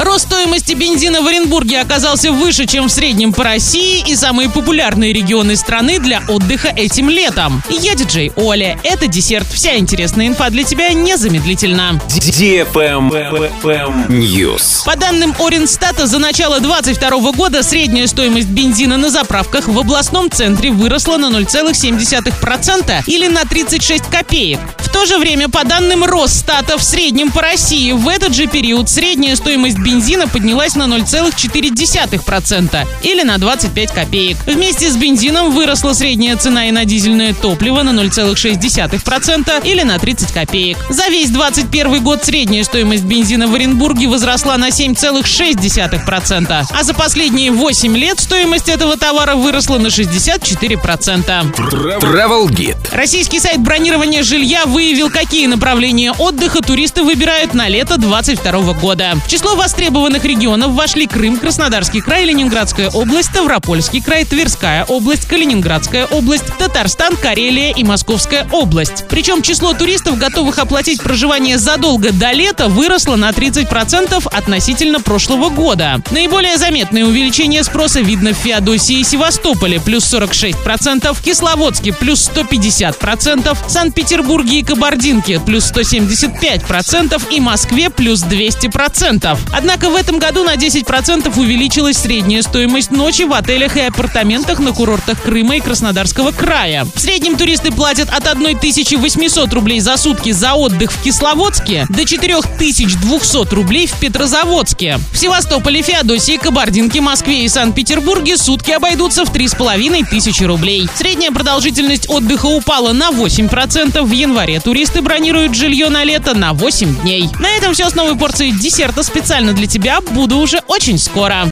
Рост стоимости бензина в Оренбурге оказался выше, чем в среднем по России и самые популярные регионы страны для отдыха этим летом. Я диджей Оля. Это десерт. Вся интересная инфа для тебя незамедлительно. News. По данным Оренстата, за начало 2022 года средняя стоимость бензина на заправках в областном центре выросла на 0,7% или на 36 копеек. В то же время, по данным Росстата, в среднем по России в этот же период средняя стоимость бензина поднялась на 0,4% или на 25 копеек. Вместе с бензином выросла средняя цена и на дизельное топливо на 0,6% или на 30 копеек. За весь 2021 год средняя стоимость бензина в Оренбурге возросла на 7,6%, а за последние 8 лет стоимость этого товара выросла на 64%. Travel Guide. Российский сайт бронирования жилья выявил, какие направления отдыха туристы выбирают на лето 2022 года. В число востребованных регионов вошли Крым, Краснодарский край, Ленинградская область, Ставропольский край, Тверская область, Калининградская область, Татарстан, Карелия и Московская область. Причем число туристов, готовых оплатить проживание задолго до лета, выросло на 30% относительно прошлого года. Наиболее заметное увеличение спроса видно в Феодосии и Севастополе плюс 46%, Кисловодске плюс 150%, Санкт-Петербурге и Кабардинке плюс 175% и Москве плюс 200%. Однако в этом году на 10% увеличилась средняя стоимость ночи в отелях и апартаментах на курортах Крыма и Краснодарского края. В среднем туристы платят от 1800 рублей за сутки за отдых в Кисловодске до 4200 рублей в Петрозаводске. В Севастополе, Феодосии, Кабардинке, Москве и Санкт-Петербурге сутки обойдутся в 3500 рублей. Средняя продолжительность отдыха упала на 8%. В январе туристы бронируют жилье на лето на 8 дней. На этом все с новой порцией десерта специально для тебя. Буду уже очень скоро.